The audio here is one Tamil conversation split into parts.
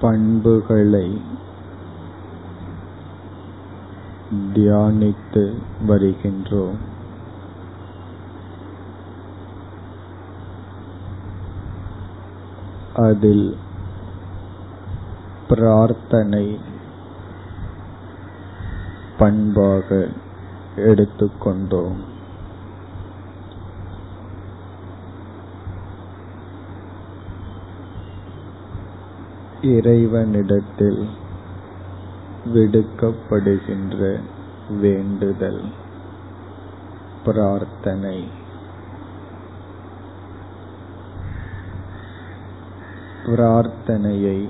பண்புகளை தியானித்து வருகின்றோம். அதில் பிரார்த்தனை பண்பாக எடுத்துக்கொண்டோம். இறைவனிடத்தில் விடுக்கப்படுகின்ற வேண்டுதல் பிரார்த்தனை. பிரார்த்தனையை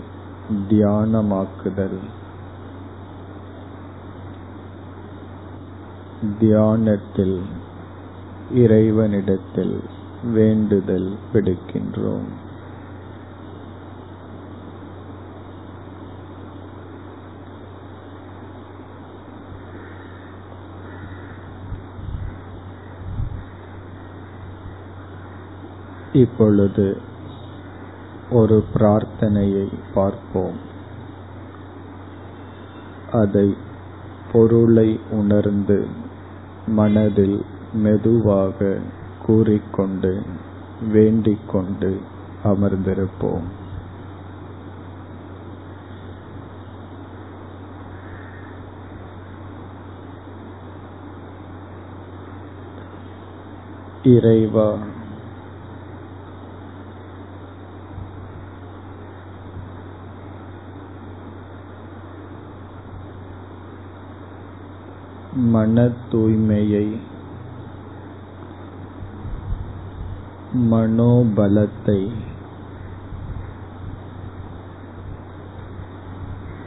தியானமாக்குதல். தியானத்தில் இறைவனிடத்தில் வேண்டுதல் விடுக்கின்றோம். இப்பொழுது ஒரு பிரார்த்தனையை பார்ப்போம். அதை பொருளை உணர்ந்து மனதில் மெதுவாக கூறிக்கொண்டு வேண்டிக்கொண்டு அமர்ந்திருப்போம். இறைவா மன தூய்மையை மனோபலத்தை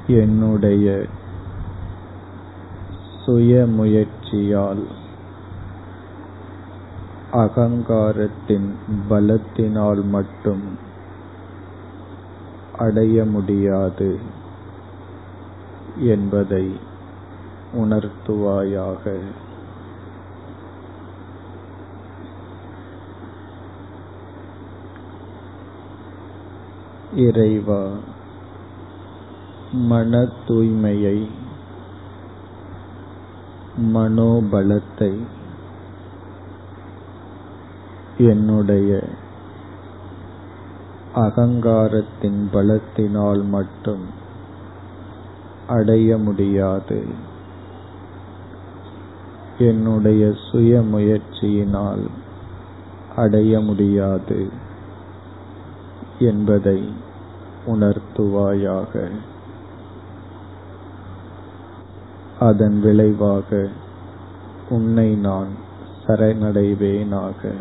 என்னுடைய சுய முயற்சியால் அகங்காரத்தின் பலத்தினால் மட்டும் அடைய முடியாது என்பதை உணர்த்துவாயாக. இறைவா மன தூய்மையை மனோபலத்தை என்னுடைய அகங்காரத்தின் பலத்தினால் மட்டும் அடைய முடியாது. என்னுடைய சுய முயற்சியினால் அடைய முடியாது என்பதை உணர்த்துவாயாக. அதன் விளைவாக உன்னை நான் சரணடைவேனாக.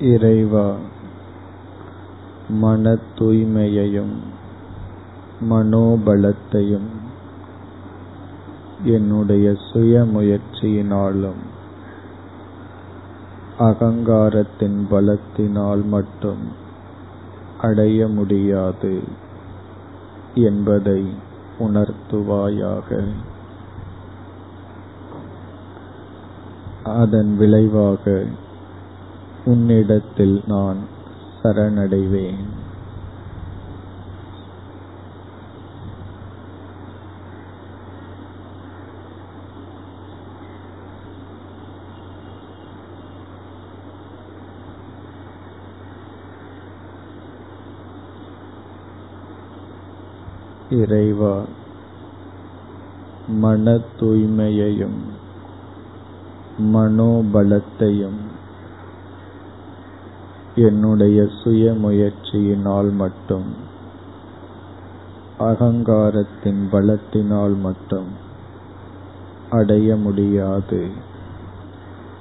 இறைவா மன தூய்மையையும் மனோபலத்தையும் என்னுடைய சுய முயற்சியினாலும் அகங்காரத்தின் பலத்தினால் மட்டும் அடைய முடியாது என்பதை உணர்த்துவாயாக. அதன் விளைவாக உன்னிடத்தில் நான் சரணடைவேன். இறைவா மன தூய்மையையும் மனோபலத்தையும் என்னுடைய சுய முயற்சியினால் மட்டும் அகங்காரத்தின் பலத்தினால் மட்டும் அடைய முடியாது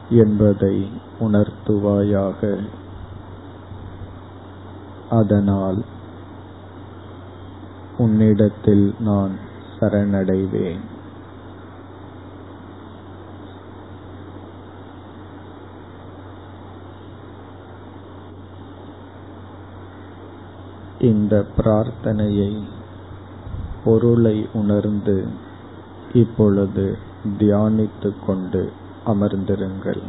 என்பதை உணர்த்துவாயாக. அதனால் உன்னிடத்தில் நான் சரணடைவேன். இந்த பிரார்த்தனையை பொருளை உணர்ந்து இப்பொழுது தியானித்துக் கொண்டு அமர்ந்திருங்கள்.